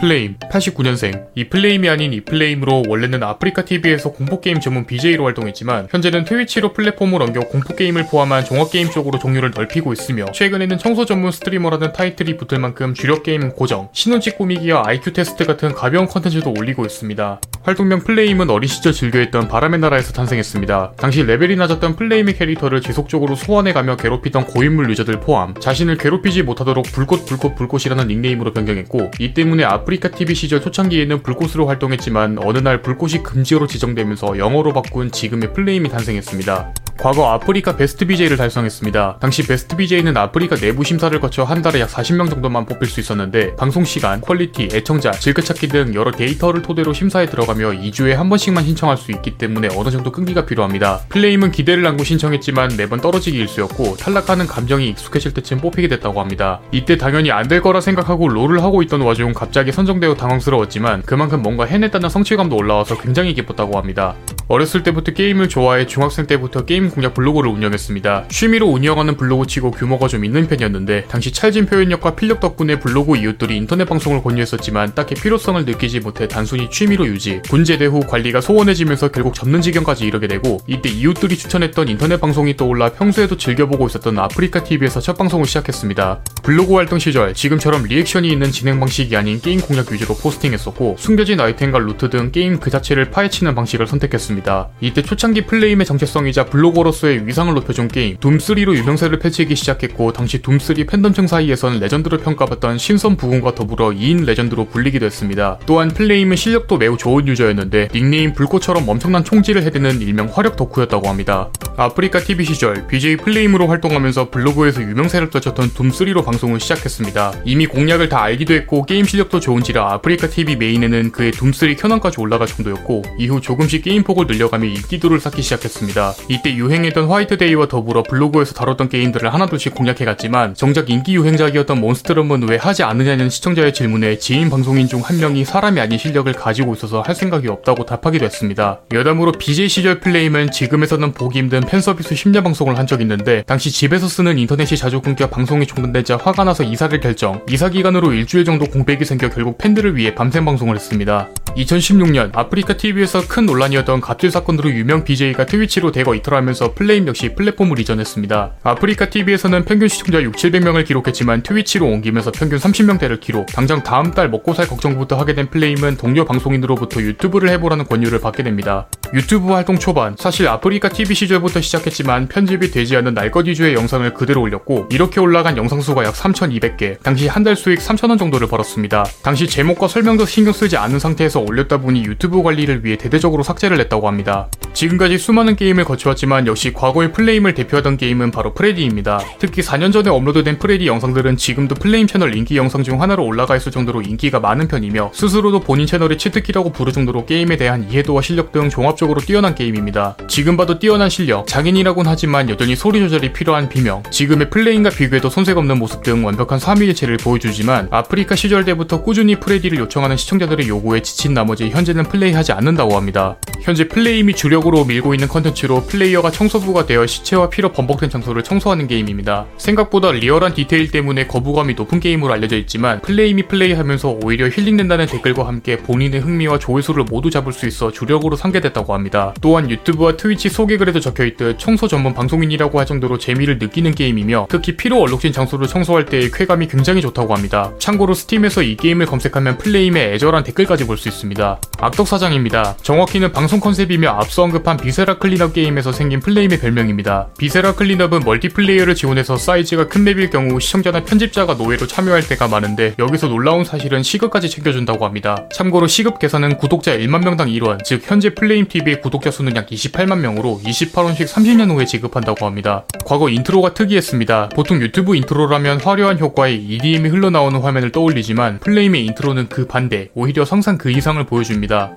플레임, 89년생. 이 플레임이 아닌 이 플레임으로 원래는 아프리카 TV에서 공포게임 전문 BJ로 활동했지만 현재는 트위치로 플랫폼을 옮겨 공포게임을 포함한 종합게임 쪽으로 종류를 넓히고 있으며 최근에는 청소 전문 스트리머라는 타이틀이 붙을 만큼 주력 게임 고정, 신혼집 꾸미기와 IQ 테스트 같은 가벼운 컨텐츠도 올리고 있습니다. 활동명 플레임은 어린 시절 즐겨했던 바람의 나라에서 탄생했습니다. 당시 레벨이 낮았던 플레임의 캐릭터를 지속적으로 소환해가며 괴롭히던 고인물 유저들 포함 자신을 괴롭히지 못하도록 불꽃 불꽃 불꽃이라는 닉네임으로 변경했고 이 때문에 아프리카 TV 시절 초창기에는 불꽃으로 활동했지만 어느 날 불꽃이 금지어로 지정되면서 영어로 바꾼 지금의 플레임이 탄생했습니다. 과거 아프리카 베스트 BJ를 달성했습니다. 당시 베스트 BJ는 아프리카 내부 심사를 거쳐 한 달에 약 40명 정도만 뽑힐 수 있었는데 방송 시간, 퀄리티, 애청자, 즐겨찾기 등 여러 데이터를 토대로 심사에 들어가며 2주에 한 번씩만 신청할 수 있기 때문에 어느 정도 끈기가 필요합니다. 플레임은 기대를 안고 신청했지만 매번 떨어지기 일쑤였고 탈락하는 감정이 익숙해질 때쯤 뽑히게 됐다고 합니다. 이때 당연히 안 될 거라 생각하고 롤을 하고 있던 와중 갑자기 선정되어 당황스러웠지만 그만큼 뭔가 해냈다는 성취감도 올라와서 굉장히 기뻤다고 합니다. 어렸을 때부터 게임을 좋아해 중학생 때부터 게임 공략 블로그를 운영했습니다. 취미로 운영하는 블로그 치고 규모가 좀 있는 편이었는데 당시 찰진 표현력과 필력 덕분에 블로그 이웃들이 인터넷 방송을 권유했었지만 딱히 필요성을 느끼지 못해 단순히 취미로 유지, 군 제대 후 관리가 소원해지면서 결국 접는 지경까지 이르게 되고 이때 이웃들이 추천했던 인터넷 방송이 떠올라 평소에도 즐겨보고 있었던 아프리카 TV에서 첫 방송을 시작했습니다. 블로그 활동 시절 지금처럼 리액션이 있는 진행 방식이 아닌 게임 공략 위주로 포스팅했었고 숨겨진 아이템과 루트 등 게임 그 자체를 파헤치는 방식을 선택했습니다. 이때 초창기 플레임의 정체성이자 블로거로서의 위상을 높여준 게임 둠3로 유명세를 펼치기 시작했고 당시 둠3 팬덤층 사이에선 레전드로 평가받던 신선 부군과 더불어 2인 레전드로 불리기도 했습니다. 또한 플레임은 실력도 매우 좋은 유저였는데 닉네임 불꽃처럼 엄청난 총질을 해대는 일명 화력 덕후였다고 합니다. 아프리카 TV 시절 BJ 플레임으로 활동하면서 블로그에서 유명세를 떨쳤던 둠3로 방송을 시작했습니다. 이미 공략을 다 알기도 했고 게임 실력도 좋은 지라 아프리카 TV 메인에는 그의 둠3 켠왕까지 올라갈 정도였고 이후 조금씩 게임 폭을 늘려가며 인기도를 쌓기 시작했습니다. 이때 유행했던 화이트데이와 더불어 블로그에서 다뤘던 게임들을 하나둘씩 공략해갔지만 정작 인기 유행작이었던 몬스터럼은 왜 하지 않느냐는 시청자의 질문에 지인 방송인 중 한 명이 사람이 아닌 실력을 가지고 있어서 할 생각이 없다고 답하기도 했습니다. 여담으로 BJ 시절 플레임은 지금에서는 보기 힘든 팬서비스 심야 방송을 한적 있는데 당시 집에서 쓰는 인터넷이 자주 끊겨 방송이 중단되자 화가 나서 이사를 결정 이사 기간으로 일주일 정도 공백이 생겨 결국 팬들을 위해 밤샘 방송을 했습니다. 2016년 아프리카 TV에서 큰 논란이었던 갑질 사건으로 유명 BJ가 트위치로 대거 이탈하면서 플레임 역시 플랫폼을 이전했습니다. 아프리카 TV에서는 평균 시청자 6, 700명을 기록했지만 트위치로 옮기면서 평균 30명대를 기록. 당장 다음 달 먹고 살 걱정부터 하게 된 플레임은 동료 방송인으로부터 유튜브를 해보라는 권유를 받게 됩니다. 유튜브 활동 초반, 사실 아프리카 TV 시절부터 시작했지만 편집이 되지 않은 날것 위주의 영상을 그대로 올렸고 이렇게 올라간 영상 수가 약 3,200개, 당시 한 달 수익 3,000원 정도를 벌었습니다. 당시 제목과 설명도 신경 쓰지 않은 상태에서 올렸다 보니 유튜브 관리를 위해 대대적으로 삭제를 했다고 합니다. 지금까지 수많은 게임을 거쳐왔지만 역시 과거의 플레임을 대표하던 게임은 바로 프레디입니다. 특히 4년 전에 업로드된 프레디 영상들은 지금도 플레임 채널 인기 영상 중 하나로 올라가 있을 정도로 인기가 많은 편이며 스스로도 본인 채널의 치트키라고 부를 정도로 게임에 대한 이해도와 실력 등 종합적으로 뛰어난 게임입니다. 지금 봐도 뛰어난 실력, 장인이라곤 하지만 여전히 소리 조절이 필요한 비명, 지금의 플레임과 비교해도 손색 없는 모습 등 완벽한 삼위일체를 보여주지만 아프리카 시절 때부터 꾸준히 프레디를 요청하는 시청자들의 요구에 지친 나머지 현재는 플레이하지 않는다고 합니다. 현재 플레임이 주력 으로 밀고 있는 컨텐츠로 플레이어가 청소부가 되어 시체와 피로 범벅된 장소를 청소하는 게임입니다. 생각보다 리얼한 디테일 때문에 거부감이 높은 게임으로 알려져 있지만 플레임이 플레이하면서 오히려 힐링된다는 댓글과 함께 본인의 흥미와 조회수를 모두 잡을 수 있어 주력으로 삼게 됐다고 합니다. 또한 유튜브와 트위치 소개글에도 적혀있듯 청소 전문 방송인이라고 할 정도로 재미를 느끼는 게임이며 특히 피로 얼룩진 장소를 청소할 때의 쾌감이 굉장히 좋다고 합니다. 참고로 스팀에서 이 게임을 검색하면 플레임의 애절한 댓글까지 볼 수 있습니다. 악덕 사장입니다. 정확히는 방송 컨셉이며 앞서 언급한 비세라 클린업 게임에서 생긴 플레임의 별명입니다. 비세라 클린업은 멀티플레이어를 지원해서 사이즈가 큰 맵일 경우 시청자나 편집자가 노예로 참여할 때가 많은데 여기서 놀라운 사실은 시급까지 챙겨준다고 합니다. 참고로 시급 계산은 구독자 1만 명당 1원, 즉 현재 플레임TV의 구독자 수는 약 28만 명으로 28원씩 30년 후에 지급한다고 합니다. 과거 인트로가 특이했습니다. 보통 유튜브 인트로라면 화려한 효과에 EDM이 흘러나오는 화면을 떠올리지만 플레임의 인트로는 그 반대, 오히려 상상 그 이상을 보여줍니다.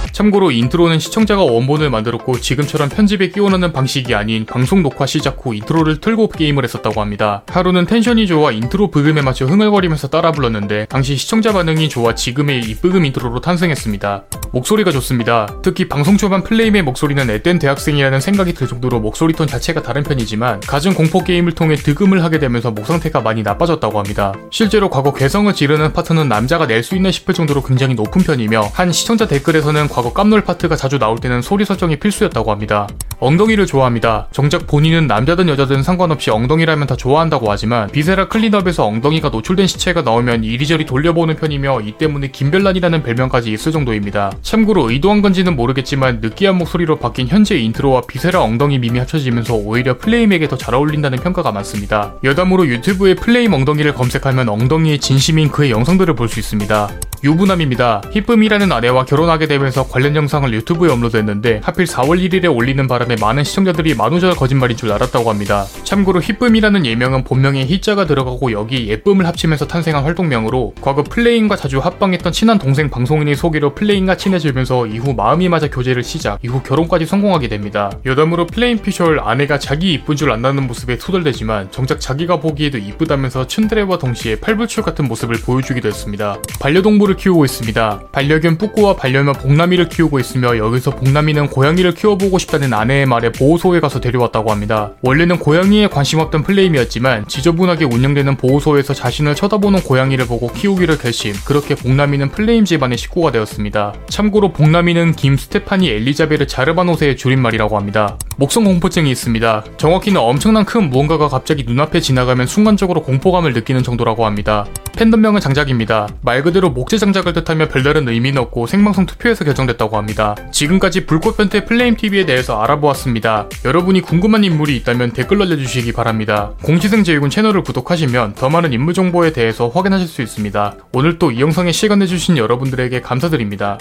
참고로 인트로는 시청자가 원본을 만들었고 지금처럼 편집에 끼워넣는 방식이 아닌 방송 녹화 시작 후 인트로를 틀고 게임을 했었다고 합니다. 하루는 텐션이 좋아 인트로 브금에 맞춰 흥얼거리면서 따라 불렀는데 당시 시청자 반응이 좋아 지금의 이 브금 인트로로 탄생했습니다. 목소리가 좋습니다. 특히 방송 초반 플레임의 목소리는 앳된 대학생이라는 생각이 들 정도로 목소리 톤 자체가 다른 편이지만 갖은 공포 게임을 통해 득음을 하게 되면서 목 상태가 많이 나빠졌다고 합니다. 실제로 과거 괴성을 지르는 파트는 남자가 낼 수 있나 싶을 정도로 굉장히 높은 편이며 한 시청자 댓글에서는 과거 깜놀 파트가 자주 나올 때는 소리 설정이 필수였다고 합니다. 엉덩이를 좋아합니다. 정작 본인은 남자든 여자든 상관없이 엉덩이라면 다 좋아한다고 하지만 비세라 클린업에서 엉덩이가 노출된 시체가 나오면 이리저리 돌려보는 편이며 이 때문에 김별란이라는 별명까지 있을 정도입니다. 참고로 의도한 건지는 모르겠지만 느끼한 목소리로 바뀐 현재 인트로와 비세라 엉덩이 밈이 합쳐지면서 오히려 플레임에게 더 잘 어울린다는 평가가 많습니다. 여담으로 유튜브에 플레임 엉덩이를 검색하면 엉덩이의 진심인 그의 영상들을 볼 수 있습니다. 유부남입니다. 히쁨이라는 아내와 결혼하게 되면서 관련 영상을 유튜브에 업로드했는데 하필 4월 1일에 올리는 바람에 많은 시청자들이 만우절 거짓말인 줄 알았다고 합니다. 참고로 히쁨이라는 예명은 본명에 히자가 들어가고 여기 예쁨을 합치면서 탄생한 활동명으로 과거 플레임과 자주 합방했던 친한 동생 방송인의 소개로 플레임과 친해지면서 이후 마음이 맞아 교제를 시작, 이후 결혼까지 성공하게 됩니다. 여담으로 플레임 피셜 아내가 자기 이쁜 줄 안다는 모습에 투덜대지만 정작 자기가 보기에도 이쁘다면서 츤데레와 동시에 팔불출 같은 모습을 보여주기도 했습니다. 반려동물을 키우고 있습니다. 반려견 뿌꾸와 반려묘 복남이를 키우고 있으며 여기서 복남이는 고양이를 키워보고 싶다는 아내의 말에 보호소에 가서 데려왔다고 합니다. 원래는 고양이에 관심 없던 플레임이었지만 지저분하게 운영되는 보호소에서 자신을 쳐다보는 고양이를 보고 키우기를 결심. 그렇게 복남이는 플레임 집안의 식구가 되었습니다. 참고로 복남이는 김 스테파니 엘리자베르 자르바노세의 줄임말이라고 합니다. 목성 공포증이 있습니다. 정확히는 엄청난 큰 무언가가 갑자기 눈앞에 지나가면 순간적으로 공포감을 느끼는 정도라고 합니다. 팬덤명은 장작입니다. 말 그대로 목재 장작을 뜻하며 별다른 의미는 없고 생방송 투표에서 결정됐다고 합니다. 지금까지 불꽃 변태 플레임 TV에 대해서 알아보았습니다. 여러분이 궁금한 인물이 있다면 댓글 날려주시기 바랍니다. 공시생 제육은 채널을 구독하시면 더 많은 인물 정보에 대해서 확인하실 수 있습니다. 오늘 또 이 영상에 시간 내주신 여러분들에게 감사드립니다.